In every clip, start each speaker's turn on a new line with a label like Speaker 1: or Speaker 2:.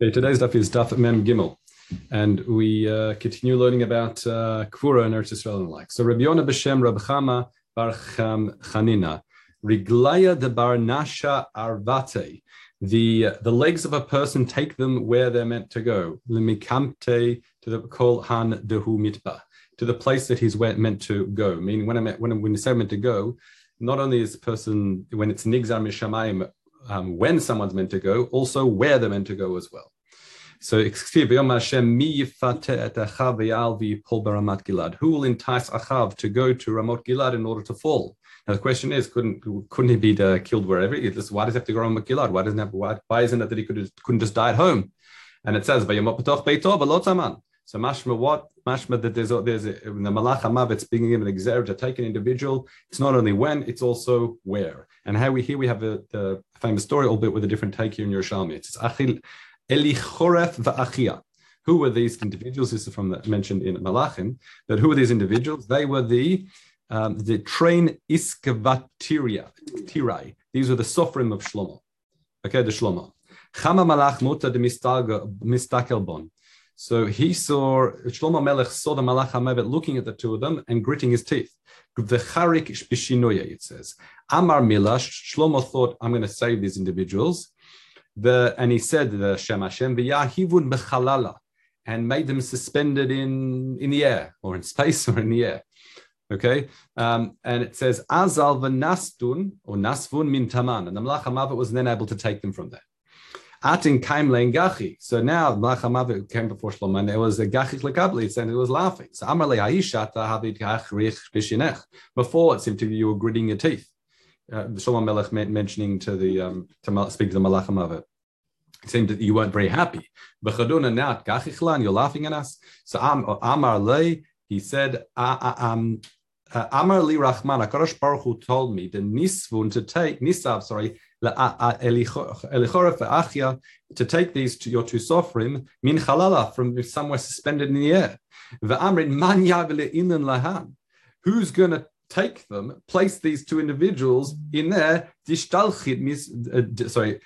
Speaker 1: Okay, today's daf is daf mem gimel, and we uh, continue learning about uh, Kvura and Eretz Yisrael and the like. So Rabbi Yonah b'Shem Rab Chama Bar Chanina, Riglaya de Bar Nasha Arvate, the uh, the legs of a person take them where they're meant to go. Limikamte to the kol han dehu mitba, to the place that he's meant to go. Meaning when I'm when when you say meant to go, not only is person when it's nigzar mishamayim um, when someone's meant to go, also where they're meant to go as well. So, who will entice Achav to go to Ramot Gilad in order to fall? Now the question is, couldn't couldn't he be uh, killed wherever? Is, Why does he have to go to Ramot Gilad? Why doesn't have, why, why isn't it that he could couldn't just die at home? And it says, so mashma what? Mashma that there's, there's a, the malach hamavet's being given an exer to take an individual. It's not only when, it's also where. And how we here we have the famous story, albeit with a different take here in Yerushalmi. It's Achil Elichoref va'achia. Who were these individuals? This is from the, mentioned in Malachim. But who were these individuals? They were the um, the train iskavatiria, tirai. These were the sofrim of Shlomo. Okay, the Shlomo. Chama malach muta de mistakelbon. So he saw, Shlomo Melech saw the Malach HaMevet looking at the two of them and gritting his teeth. The Charik Bishinoya, it says. Amar Milash, Shlomo thought, I'm going to save these individuals. The, and he said, the Shem Hashem, V'yahivun bechalala, and made them suspended in, in the air, or in space, or in the air. Okay, um, and it says Azal v'nastun or nasvun min taman, and the Malach HaMavet was then able to take them from there. Atin kaim gachi. So now Malachamav came before Shlomo, and there was a gachi lekabli, and it was laughing. So Amar le'aishata havit kachrich bishinech. Before it seemed to be you were gritting your teeth. Uh, Shlomo Melech mentioning to the um, to speak to the Malachamav. It seemed that you weren't very happy. B'chaduna now gachichlan, you're laughing at us. So Amar le, he said, um, uh, Amar li Hakadosh Baruch Hu told me the nisvun to take nisav, sorry, to take these to your two sofrim min halala from somewhere suspended in the air. Who's going to take them, place these two individuals in there? Uh, sorry,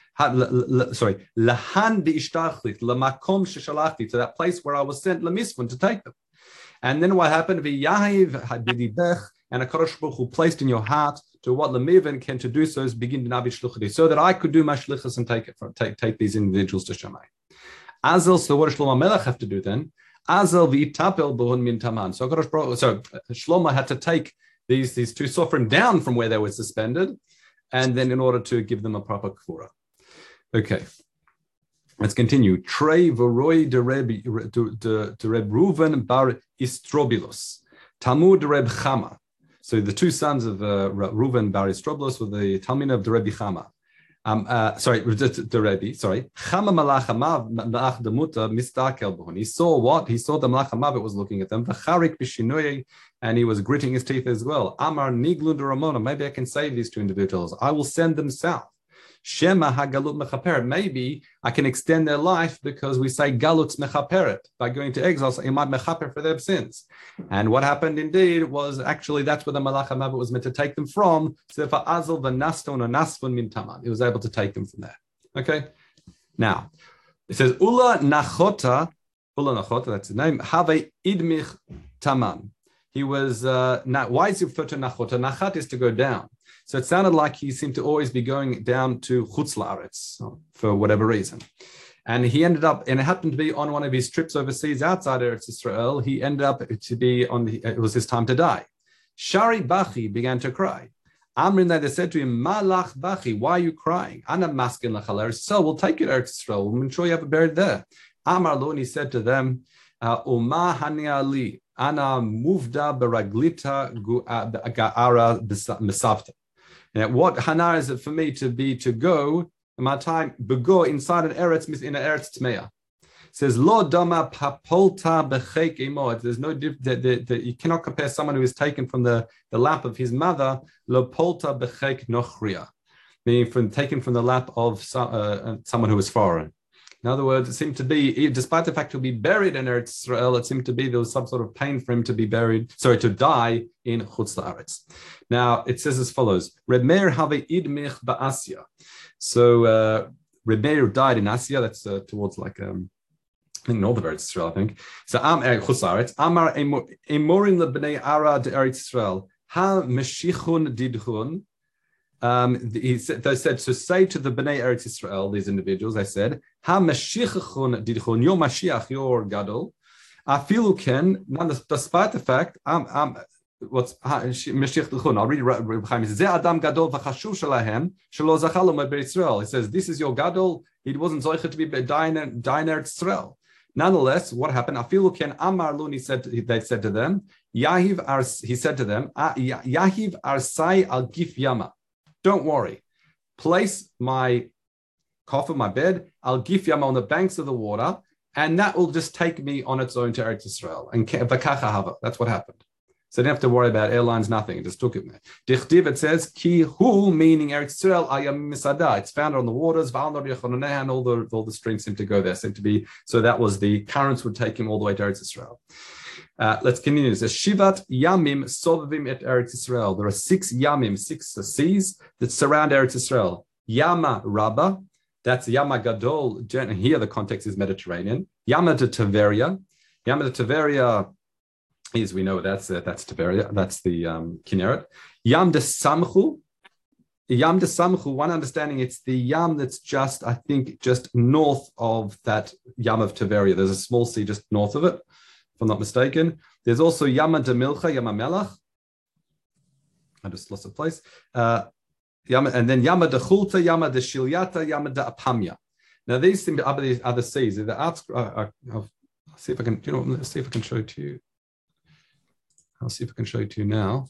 Speaker 1: sorry, lahan ishtalchit lamakom sheshalachti to that place where I was sent lemisvun to take them. And then what happened? And a Baruch who placed in your heart to what Lemivin can to do so is begin to Nabi Shluchadi, so that I could do my shlichus and take it from, take, take these individuals to Shammai. Azel, so what does Shlomo Melech have to do then? Azel v'itapel b'hun min taman. So, so Shlomo had to take these, these two sofrim down from where they were suspended, and then in order to give them a proper kfura. Okay. Let's continue. Trey v'roi de Reb, Reuven bar Istrobilos. Talmud Reb Chama. So the two sons of uh, Reuven Bar Stroblos were the Talmud of the Rebbe Chama. Um, uh, sorry, the Rebbe, sorry. Chama malach malach demuta mistakel He saw what? He saw the malach hamav was looking at them. V'charik b'shinoye, and he was gritting his teeth as well. Amar niglu Ramona. Maybe I can save these two individuals. I will send them south. Shema hagalut mechaperet. Maybe I can extend their life because we say galut mechaperet. By going to exile, so might mechaper for their sins. And what happened indeed was actually that's where the malach hamavet was meant to take them from. So for azal v'naston or nasfun min taman, he was able to take them from there. Okay. Now it says ula nachota. Ula nachota. That's his name. Have idmich taman. He was uh, not, why is he referred to nachota? Nachat is to go down. So it sounded like he seemed to always be going down to Chutz La'aretz for whatever reason. And he ended up, and it happened to be on one of his trips overseas outside Eretz Israel. He ended up to be on, the, it was his time to die. Shari Bachi began to cry. Amrin they said to him, Malach Bachi, why are you crying? Ana maskin lachal So we'll take you to Eretz Israel. We'll ensure you have it buried there. Amar lo, and he said to them, uh, Uma hani ali, ana muvda beraglita ga'ara ga'ara what hanar is it for me to be to go my time bego inside an eretz in an eretz tmeya? says lo dama papolta bechek imo. There's no that, you cannot compare someone who is taken from the, the lap of his mother lo polta bechek nochria, meaning from taken from the lap of some, uh, someone who is foreign. In other words, it seemed to be, despite the fact he'll be buried in Eretz Israel, it seemed to be there was some sort of pain for him to be buried, sorry, to die in Chutz La'aretz. Now, it says as follows, Reb Meir have idmich ba'asya. So, uh, Rebeir died in Asia. That's uh, towards like um, I think north of Eretz Israel. I think so. Am uh, Chusaretz Amar Emorim lebnei Ara de Eretz Israel Ha Meshichun Didchun. Um, he said, they said so say to the Bnei Eretz Israel, these individuals, they said, Ha Didchun, your Mashiach, your Gadol. Afilu ken, despite the fact, um, um, what's Mashiach I'll read Reb Chaim. He says, Adam Gadol v'chashuv shalahem, shelo zachalo Israel. He says, this is your Gadol, it wasn't zoichet to be Diner Eretz Israel. Nonetheless, what happened? Afilu ken amar luni said they said to them, Yahiv he said to them, Yahiv arsai al gif yama. Don't worry. Place my coffin, my bed, al gif yama on the banks of the water, and that will just take me on its own to Eretz Israel. And that's what happened. So they didn't have to worry about airlines, nothing. It just took it. There. Dichtiv, it says, Ki hu, meaning Eretz Yisrael, ayam misada. It's found on the waters, and all the, all the streams seem to go there, seem to be. So that was the currents would take him all the way to Eretz Yisrael. Uh, let's continue. It says, Shivat yamim sovavim et Eretz Yisrael. There are six yamim, six seas that surround Eretz Yisrael. Yama Rabba, that's Yama Gadol. Here the context is Mediterranean. Yama de Taveria. Yama de Taveria is we know that's uh, that's Tiberia, that's the um, Kinneret. Yam de Samchu, Yam de Samchu. One understanding, it's the Yam that's just, I think, just north of that Yam of Tiberia. There's a small sea just north of it, if I'm not mistaken. There's also Yama de Milcha, Yama Melach. I just lost a place. Uh, Yama, and then Yama de Chulta, Yama de Shilyata, Yama de Apamya. Now these seem to be other, other seas. The arts, uh, uh, I'll see if I can, you know, let's see if I can show it to you. I'll see if I can show it to you now.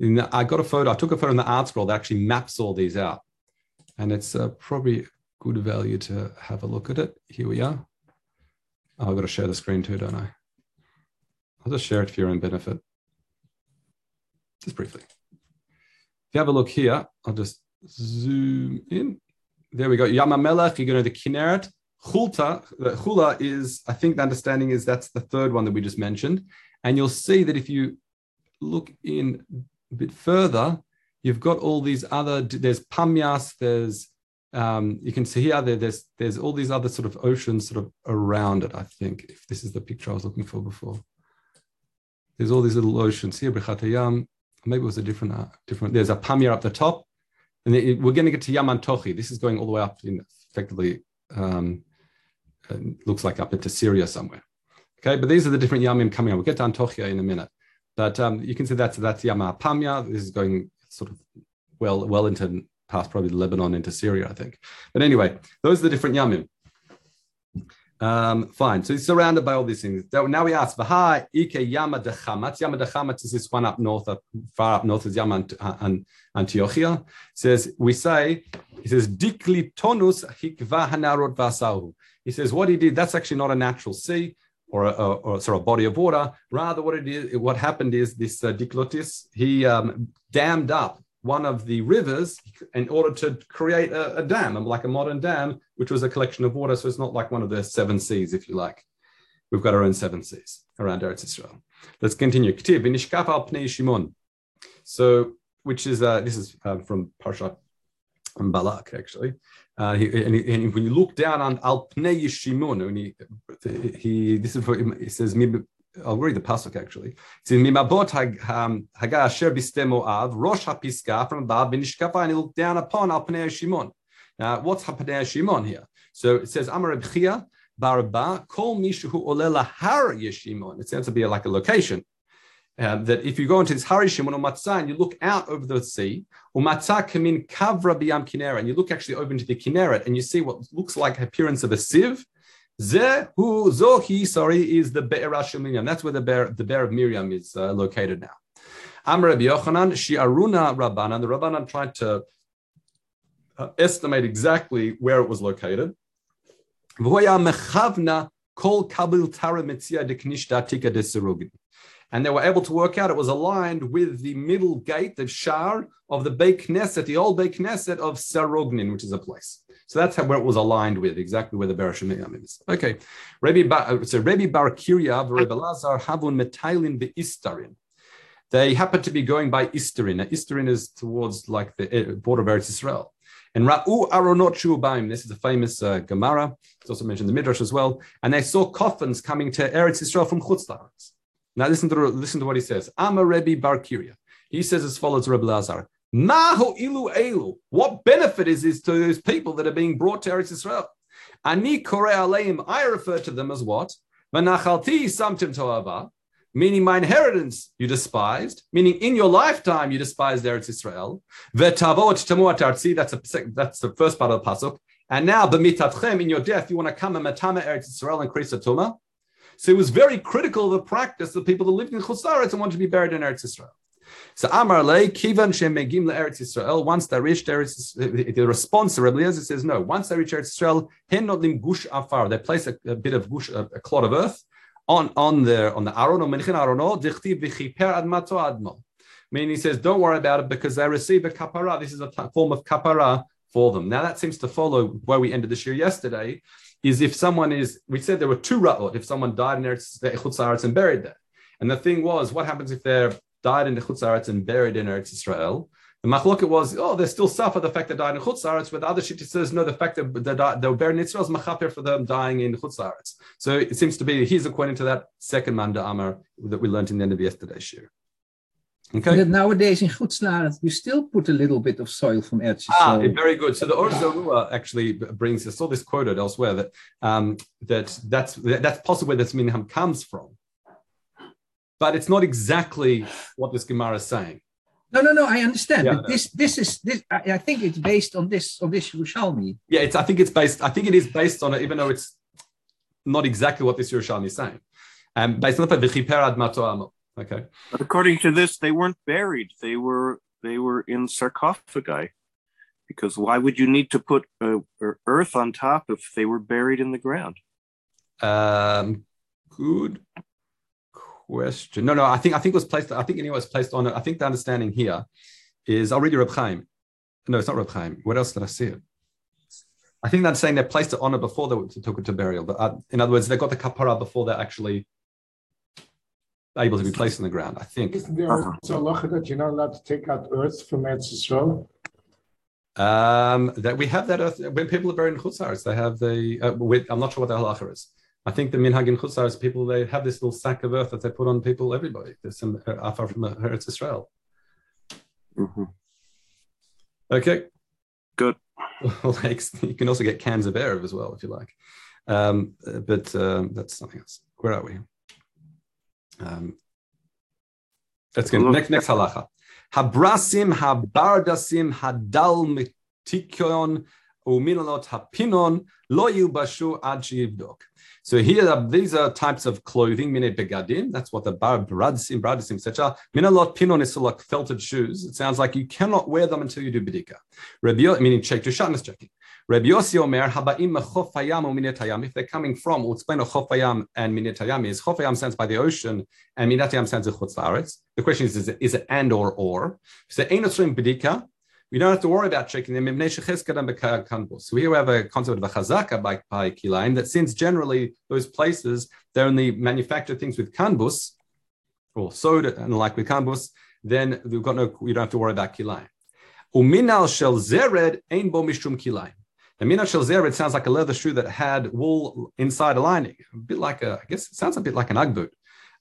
Speaker 1: The, I got a photo, I took a photo in the ArtScroll that actually maps all these out. And it's uh, probably good value to have a look at it. Here we are. Oh, I've got to share the screen too, don't I? I'll just share it for your own benefit. Just briefly. If you have a look here, I'll just zoom in. There we go. Yamamelech, you're going to the Kinneret. Chulta, the Chula is, I think the understanding is that's the third one that we just mentioned. And you'll see that if you look in a bit further, you've got all these other, there's Pamyas, there's, um, you can see here, there, there's, there's all these other sort of oceans sort of around it, I think, if this is the picture I was looking for before. There's all these little oceans here, Brechatayam, maybe it was a different, uh, different, there's a Pamir up the top, and we're going to get to Yaman Tochi. This is going all the way up in effectively, um, looks like up into Syria somewhere. Okay, but these are the different yamim coming up. We'll get to Antochia in a minute. But um, you can see that's that's Yama Pamya. This is going sort of well well into past probably Lebanon into Syria, I think. But anyway, those are the different yamim. Um, fine. So he's surrounded by all these things. Now we ask, Vaha Ike Yama de Chamatz. Yama de Chamatz is this one up north, up, far up north is Yama and Antiochia. says, we say, he says, Dikli tonus hikva hanarot vasahu. He says, what he did, that's actually not a natural sea or a, or, sorry, a body of water. Rather, what it is, what happened is this uh, Diklotis, he um, dammed up one of the rivers in order to create a, a, dam, like a modern dam, which was a collection of water. So it's not like one of the seven seas, if you like. We've got our own seven seas around Eretz Israel. Let's continue. Shimon. So, which is uh, this is uh, from Parshat Balak, actually. Uh, he, and, he, and, when you look down on Al Pnei Yishimun, when he, he this is for, he says, I'll read the pasuk actually. It says, "Mimabot haga asher av rosh hapiska from above b'nishkafa," and he looked down upon Al Pnei Yishimun. Now, what's Pnei Shimon here? So it says, "Amar Bchia Barba Kol Mishu Olela Har Yishimun." It sounds to be like a location. Um, that if you go into this Harishim or Matzah and you look out over the sea, or Matzah kamin kavra biyam Kinneret, and you look actually over into the Kinneret and you see what looks like appearance of a sieve. Zehu zohi, sorry, is the Be'er Miriam. That's where the bear, the bear of Miriam is uh, located now. Am Rabbi Yochanan, Shi'aruna Rabbanan. The Rabbanan tried to uh, estimate exactly where it was located. kol kabil tara mitzia de tika and they were able to work out it was aligned with the middle gate, the shar of the Beit Knesset, the old Beit Knesset of Sarognin, which is a place. So that's how, where it was aligned with, exactly where the Bereshit is. Okay. Rebbe Bar, so Rebbe Bar Kiria, Rebbe Lazar, Havun Metailin be Istarin. They happen to be going by Istarin. Now, Istarin is towards like the eh, border of Eretz Israel. And Ra'u Aronot Shubaim, this is a famous uh, Gemara. It's also mentioned in the Midrash as well. And they saw coffins coming to Eretz Israel from Chutz Now listen to, listen to what he says. Amar Rebbe Bar Kiria. He says as follows, Rebbe Lazar. Mahu ilu elu. What benefit is this to those people that are being brought to Eretz Israel? Ani kore aleim. I refer to them as what? Vanachalti samtim toava meaning my inheritance you despised, meaning in your lifetime you despised Eretz Israel. V'tavot tamuat artzi, that's, a, that's the first part of the pasuk. And now, b'mitatchem, in your death, you want to come and matama Eretz Israel and create a tumah. So it was very critical of the practice of people that lived in Chutzaretz and wanted to be buried in Eretz Israel. So Amar Le, Kivan Shemegim Eretz Israel, once they reached Eretz the response to Rebbe says, no, once they reach Eretz Israel, Hen Nodlim Gush Afar, they place a, a bit of gush, a, a clod of earth, on on the on the Aron or Menchin Arono, Dichtiv v'chiper admato admo. Meaning he says, don't worry about it because they receive a kapara. This is a form of kapara for them. Now that seems to follow where we ended the year yesterday. Is if someone is, we said there were two ra'ot. If someone died in Eretz Chutzaretz and buried there, and the thing was, what happens if they're died in the Chutzaretz and buried in Eretz Israel? The machloket was, oh, they still suffer the fact that they died in Chutzaretz, but the other shit says, no, the fact that they, were buried in Israel is machaper for them dying in Chutzaretz. So it seems to be, he's according to that second Manda Amar that we learned in the end of yesterday's year.
Speaker 2: Okay. But nowadays in Chutzaretz, you still put a little bit of soil from Eretz
Speaker 1: Ah, very good. So the Or Zarua actually brings, I saw this quoted elsewhere, that um, that that's, that's possibly where this minham comes from. But it's not exactly what this Gemara is saying.
Speaker 2: No, no, no. I understand. Yeah, but this, this is this. I, I, think it's based on this on this Yerushalmi.
Speaker 1: Yeah, it's. I think it's based. I think it is based on it, even though it's not exactly what this Yerushalmi is saying. Um, based on the Okay.
Speaker 3: But according to this, they weren't buried. They were they were in sarcophagi. Because why would you need to put uh, earth on top if they were buried in the ground?
Speaker 1: Um, good question. No, no, I think I think it was placed. I think anyway was placed on it. I think the understanding here is I'll read you Reb Chaim. No, it's not Reb Chaim. What else did I see it? I think that's saying they placed it on it before they took it to burial. But uh, in other words, they got the kapara before they're actually able to be placed in the ground. I think.
Speaker 4: Isn't there uh-huh. also a that you're not allowed to take out earth from Eretz Yisrael?
Speaker 1: Um, that we have that earth when people are buried in chutzars, they have the. Uh, with, I'm not sure what the halacha is. I think the minhag in Chutzar people they have this little sack of earth that they put on people, everybody. There's some uh, afar from Eretz Israel. Mm-hmm. Okay,
Speaker 3: good.
Speaker 1: like you can also get cans of air as well if you like, um, but um, that's something else. Where are we? Um, let's go next next halacha. Habrasim habardasim hadal mitikion uminalot hapinon lo yubashu ad so here, these are types of clothing, mine begadim. That's what the bar bradsim, bradisim, etc. Minalot pinon is like felted shoes. It sounds like you cannot wear them until you do bedika. Rabbi, meaning check to shatnez checking. Rabbi Yossi Omer, habaim chof hayam. If they're coming from, we'll explain what hayam and minetayam is. Chof hayam stands by the ocean, and minetayam stands at chutz The question is, is it, is it and or or? So einotrim bedika. We don't have to worry about checking them. So here we have a concept of a chazaka by, by kilaim that since generally those places they only manufacture things with kanbus or soda and like with kanbus, then we've got no, we don't have to worry about kilaim. Uminal shel zered ein bo mishum kilaim. The minal shel zered sounds like a leather shoe that had wool inside a lining, a bit like a, I guess it sounds a bit like an ugboot.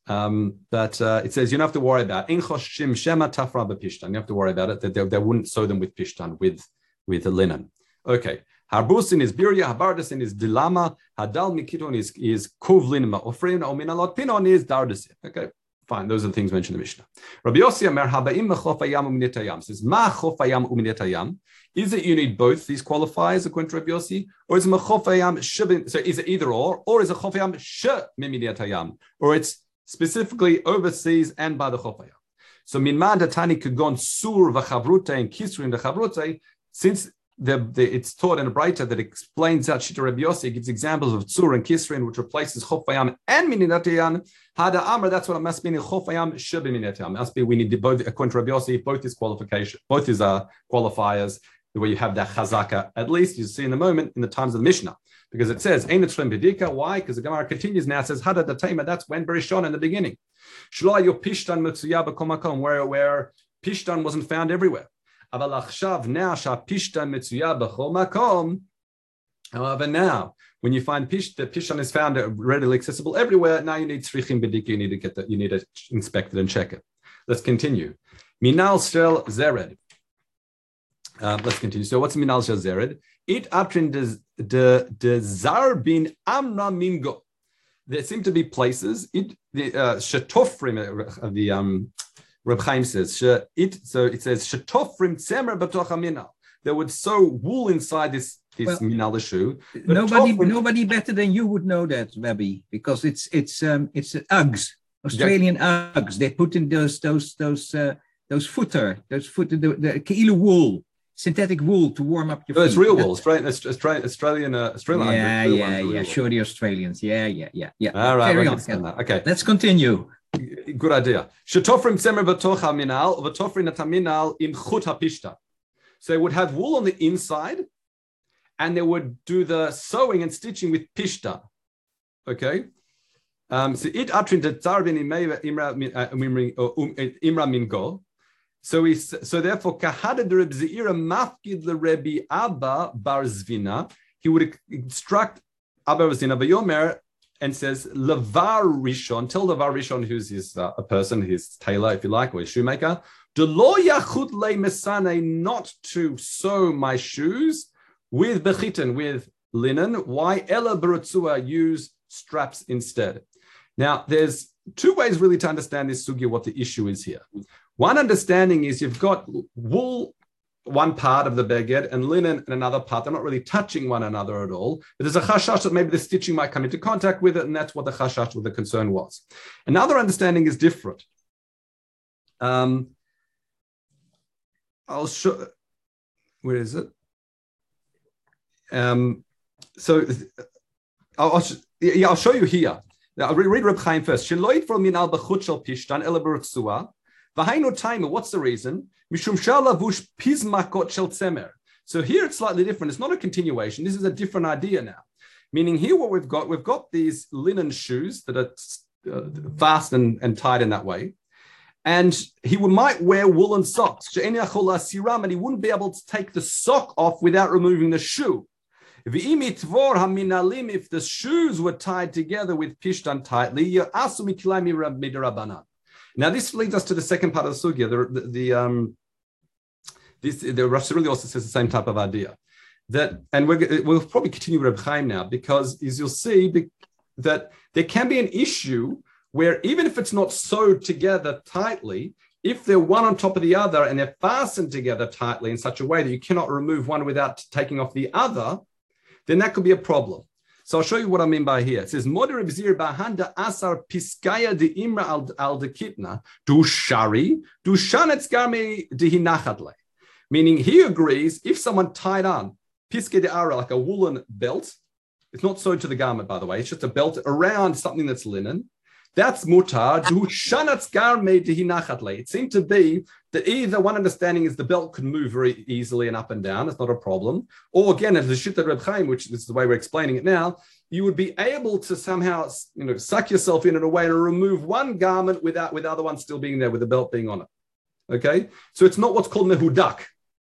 Speaker 1: Um, but uh, it says you don't have to worry about choshim shema tafra b'pishtan. You have to worry about it that they, they wouldn't sew them with pishtan with with the linen. Okay. Harbusin is birya, habardasin is dilama, hadal mikiton is is kovlin ma'ofrin, ominalot pinon is dardasin. Okay, fine. Those are the things mentioned in the Mishnah. Rabbi Yossi Amer habaim mechof hayam u'minetayam says ma chof hayam u'minetayam. Is it you need both these qualifiers according to Rabbi Yossi, or is it mechof hayam So is it either or, or is it chof hayam sh miminetayam, or it's specifically overseas and by the chofayam. So minman datani kagon sur v'chavrute and kisrin v'chavrute, since the, the, it's taught in a brighter that explains out Shita Rabbi Yossi, gives examples of Tzur and Kisrin, which replaces Chofayam and Mininatayan. Hada Amr, that's what it must mean in Chofayam, Shabi Mininatayan. Must be, we need both, according to Rabbi Yossi, both his qualification, both his uh, qualifiers, the way you have that chazaka, at least you see in the moment in the times of the Mishnah. Because it says, Ein bidika. Why? Because the Gemara continues now, says, Hada datema, that's when Berishon in the beginning. Shla yo pishtan komakom, where, where pishtan wasn't found everywhere. Aval achshav now sha pishtan mitsuya Komakom. However, now when you find pish, the pishtan is found readily accessible everywhere. Now you need srichim bidika. You need to get that. You need to inspect it and check it. Let's continue. Minal shel zered. Um, let's continue. So what's minal shel zered? It atrin de de zarbin amra mingo. There seem to be places. It the uh, shetofrim uh, the um Reb Chaim says it. So it says shetofrim tzemer b'toch minal. They would sew wool inside this this well, minal shoe.
Speaker 2: Nobody tofrim, nobody better than you would know that, Rabbi, because it's it's um it's Uggs. Australian yeah. Uggs. They put in those those those uh, those footer, those footer the, the keilu wool, synthetic wool to warm up your.
Speaker 1: No, it's real wool. Australian Australian Australian uh, Australian.
Speaker 2: Yeah, yeah, yeah. Sure, the Australians. Yeah, yeah, yeah, yeah.
Speaker 1: All right, Carry on. Yeah. Okay,
Speaker 2: let's continue.
Speaker 1: Good idea. Shetofrim semer v'tofrim ataminal in chut hapishta. So they would have wool on the inside, and they would do the sewing and stitching with pishta. Okay, um, so it atrin de tzarbin imra imra mingo. So we so therefore kahada de Reb Zeira mafkid the Rebbe Abba Bar Zvina. He would instruct Abba Bar Zvina Yomer and says Levar Rishon. Tell Levar Rishon, who's his uh, a person, his tailor, if you like, or his shoemaker. De lo yachud le mesane, not to sew my shoes with bechitin, with linen. Why ella berutzua use straps instead? Now, there's two ways really to understand this sugya, what the issue is here. One understanding is you've got wool, one part of the beged, and linen in another part. They're not really touching one another at all. But there's a chashash that maybe the stitching might come into contact with it, and that's what the chashash with the concern was. Another understanding is different. Um, I'll show. Where is it? Um, so I'll, I'll, yeah, I'll show you here. Now, read Reb Chaim first. Sheloit for minal b'chut shel pishtan ela b'rutzua. V'hainu time. What's the reason? Mishum shalavush pizmakot shel tzemer. So here it's slightly different. It's not a continuation. This is a different idea now. Meaning here, what we've got, we've got these linen shoes that are uh, fast and, and tied in that way. And he would, might wear woolen socks. And he wouldn't be able to take the sock off without removing the shoe. If the shoes were tied together with pishtan tightly, now this leads us to the second part of the sugya. The, the, the um, this the Rosh really also says the same type of idea that, and we will probably continue with Reb Chaim now because as you'll see that there can be an issue where even if it's not sewed together tightly, if they're one on top of the other and they're fastened together tightly in such a way that you cannot remove one without taking off the other, then that could be a problem. So I'll show you what I mean by here. It says, Moder Ibzir Bahanda Asar Piskaya de Imra al de Kitna, du Shari, du Shanetz Garme de Hinachadle. Meaning he agrees if someone tied on Piske de Ara, like a woolen belt, it's not sewed to the garment, by the way, it's just a belt around something that's linen. That's mutar. It seemed to be that either one understanding is the belt can move very easily and up and down, it's not a problem. Or again, as the Shittat Reb Chaim, which is the way we're explaining it now, you would be able to somehow you know, suck yourself in in a way to remove one garment without with the other one still being there, with the belt being on it. Okay? So it's not what's called mehudak.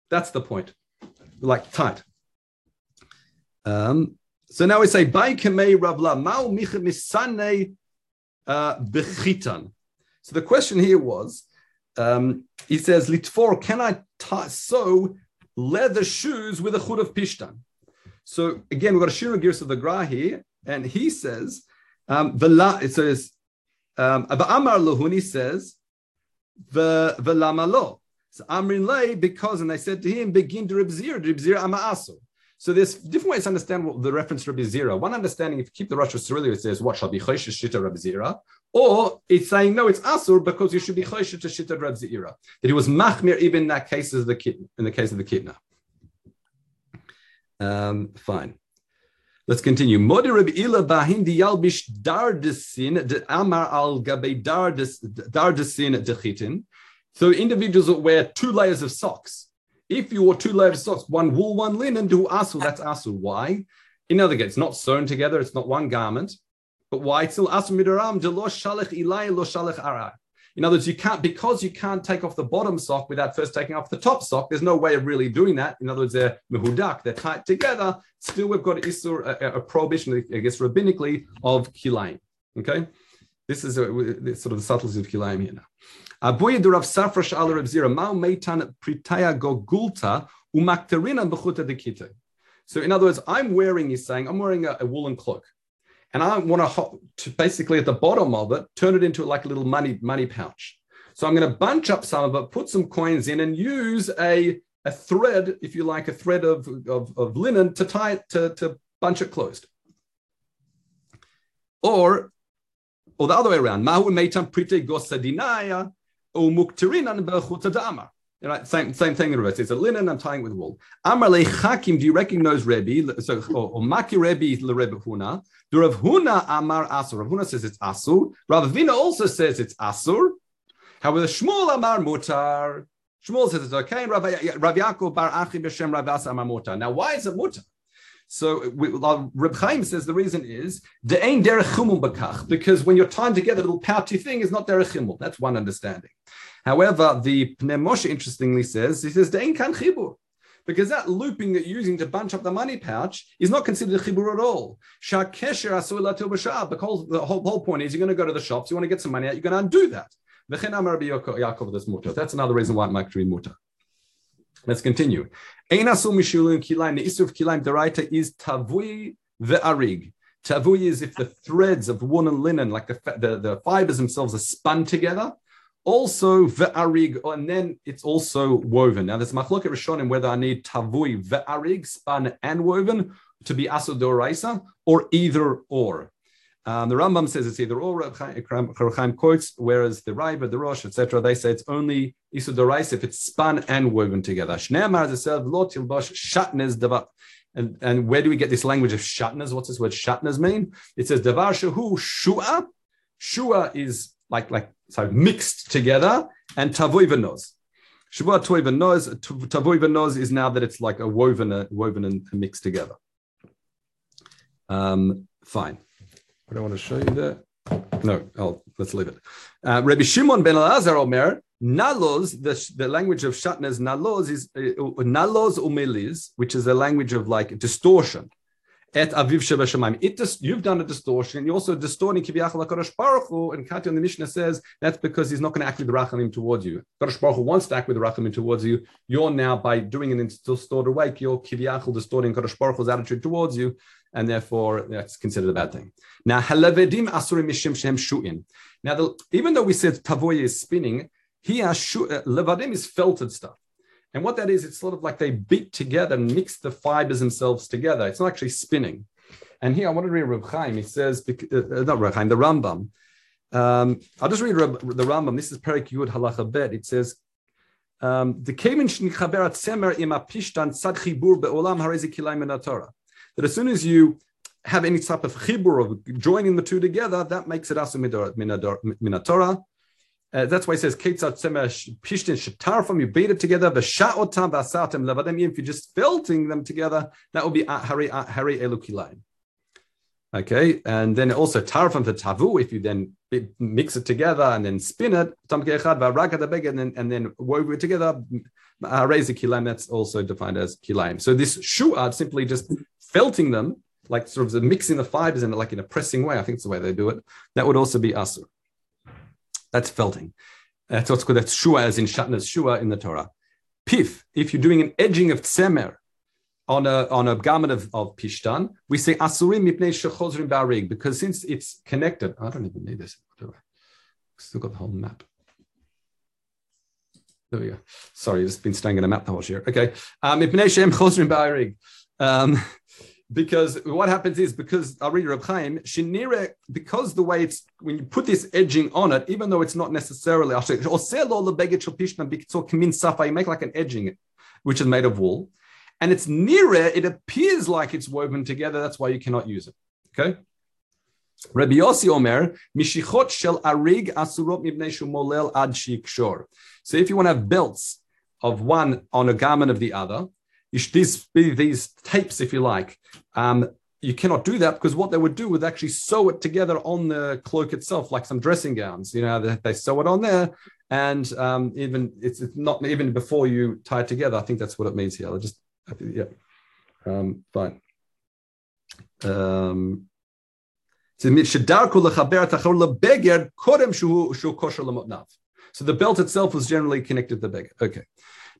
Speaker 1: That's the point. Like tight. Um, so now we say, Bai Kamei Ravla, Mao Misane uh, bechitan. So the question here was, um, he says, litfor, can I tie, sew leather shoes with a chud of pishtan? So again, we've got a Shira Girs of the Gra here, and he says, um, it says, um, Amar Lohuni says, Velama lo. So Amrin lay because, and I said to him, begin to Ribzir, Ribzir Amaasu. So there's different ways to understand what the reference to Rabbi Zira. One understanding, if you keep the Rosh Hashanah, it says, what shall be Choshesh Shita Rabbi Zira? Or it's saying, no, it's Asur because you should be Choshesh to Shita Rabbi Zira. That he was Machmir even in that case of the kid, in the case of the Kitna. Um, fine. Let's continue. Modi Rabbi Ila Bahin di Yalbish Dardesin de Amar al Gabe Dardesin Dechitin. So individuals that wear two layers of socks if you wore two layers of socks, one wool, one linen, do asu, that's asu. Why? In other words, it's not sewn together, it's not one garment. But why? It's still asu midaram, de lo shalech ilai lo shalech ara. In other words, you can't because you can't take off the bottom sock without first taking off the top sock. There's no way of really doing that. In other words, they're mehudak, they're tight together. Still, we've got isur, a, a prohibition, I guess, rabbinically of kilayim. Okay, this is a, sort of the subtleties of kilayim here now. Abuya durav safra shal Reb Zira mao meitan pritaya gogulta umakterina bechuta dekita. So, in other words, I'm wearing, he's saying, I'm wearing a, a woolen cloak and I want to, to basically at the bottom of it turn it into like a little money money pouch. So I'm going to bunch up some of it, put some coins in, and use a, a thread, if you like, a thread of, of, of linen to tie it to, to bunch it closed. Or or the other way around. Mahu meitam prite gosadinaya o mukterinan belchutadama. Right, same same thing in reverse. It's a linen. I'm tying with wool. Amar lechakim. Do you recognize Rebbe? So or, or maki Rebbe le Rebbe Huna. The Rav Huna Amar Asur. Rav Huna says it's Asur. Rav Vina also says it's Asur. However, Shmuel Amar Mutar. Shmuel says it's okay. Rav, Rav Yaakov Bar Achi B'Shem Rav Asa Amar Mutar. Now, why is it Mutar? So Reb Chaim says the reason is the ain derech bakach because when you're tying together, the little pouchy thing is not derech chumul. That's one understanding. However, the Pnei Moshe interestingly says he says the kan chibur because that looping that you're using to bunch up the money pouch is not considered a chibur at all. Because the whole, whole point is you're going to go to the shops, you want to get some money out, you're going to undo that. That's another reason why it might be muta. Let's continue. Ein asul mishulun kilaim. The issue of kilaim deraita is tavui ve'arig. Tavui is if the threads of wool and linen, like the, the, the fibers themselves, are spun together. Also ve'arig, and then it's also woven. Now there's machloket rishonim whether I need tavui ve'arig, spun and woven, to be asur doraisa, or either or. Um, the Rambam says it's either or. Chaim quotes, whereas the Raiba, the Rosh, etc., they say it's only isudorais if it's spun and woven together. And, and where do we get this language of shatnez? What's this word shatnez mean? It says davar shahu shua. Shua is like like so mixed together, and tavoy v'noz. Shua toy v'noz. Tavoy v'noz is now that it's like a woven, a woven and mixed together. Um, fine. I want to show you that. No, I'll, let's leave it. Uh, Rabbi Shimon ben Elazar Omer, nalos, the, the language of shatnez, nalos is uh, nalos which is a language of like distortion. Et aviv shebashamayim. It just you've done a distortion. And you're also distorting kiviyachal Kadosh Baruch Hu. And Kati on the Mishnah says that's because he's not going to act with the rachamim towards you. Kadosh Baruch Hu wants to act with the rachamim towards you. You're now by doing it in distorted way, you're kiviyachal distorting Kadosh Baruch Hu's attitude towards you and therefore that's considered a bad thing. Now, halavedim asurim mishim shem shu'in. Now, the, even though we said tavoya is spinning, here shu, uh, levadim is felted stuff. And what that is, it's sort of like they beat together and mix the fibers themselves together. It's not actually spinning. And here I want to read Reb Chaim. He says, uh, uh, not Reb Chaim, the Rambam. Um, I'll just read Reb, the Rambam. This is Perik Yud Halacha Bet. It says, um, that as soon as you have any type of chibur of joining the two together, that makes it asu minatora. Uh, that's why he says pishtin shatarfam. You beat it together. V'sha'otam v'asatem levadem. If you're just felting them together, that will be hari hari elukilayim. Okay, and then also tarfam the tavu. If you then mix it together and then spin it, and then and then wove it together, raise a kilayim. That's also defined as kilayim. So this shu'at simply just felting them, like sort of mixing the fibers in like in a pressing way, I think it's the way they do it, that would also be asur. That's felting. That's what's called that's shua, as in shatnez shua in the Torah. Pif, if you're doing an edging of tsemer on a on a garment of, of pishtan, we say asurim mipnei shechozrim barig because since it's connected, I don't even need this. Still got the whole map. There we go. Sorry, it's been staying in a map the whole year. Okay. Um, um, because what happens is because I'll read Reb Chaim, Shinire, because the way it's when you put this edging on it, even though it's not necessarily I'll say you make like an edging, which is made of wool, and it's nearer, it appears like it's woven together. That's why you cannot use it. Okay. Rabbi Yossi Omer, Mishichot shel arig asurot mibnei shumolel ad shikshor. So if you want to have belts of one on a garment of the other, these, be these tapes, if you like, um, you cannot do that because what they would do would actually sew it together on the cloak itself, like some dressing gowns. You know, they, they sew it on there, and um, even it's, it's not even before you tie it together. I think that's what it means here. I'll just yeah, um, fine. Um, so the belt itself was generally connected to the beggar. Okay.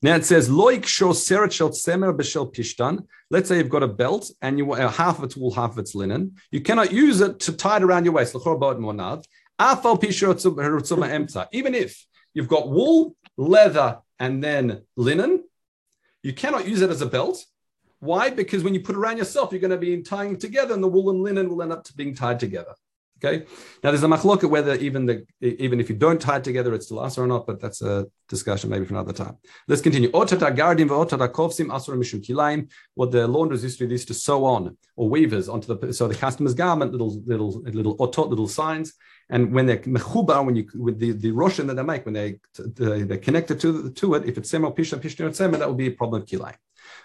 Speaker 1: Now it says loik shor seret shel tzemer b'shel pishtan. Let's say you've got a belt and you uh, half of it's wool, half of it's linen. You cannot use it to tie it around your waist. Even if you've got wool, leather, and then linen, you cannot use it as a belt. Why? Because when you put it around yourself, you're going to be tying together, and the wool and linen will end up being tied together. Okay. Now there's a machloka whether even the even if you don't tie it together, it's still asur or not, but that's a discussion maybe for another time. Let's continue. What the laundress used to do used to sew on or weavers onto the so the customer's garment, little little little otot, little signs. And when they're mechuba, when you with the the roshan that they make, when they they connect it to to it, if it's semo pisha pisha sema, that will be a problem of kilayim.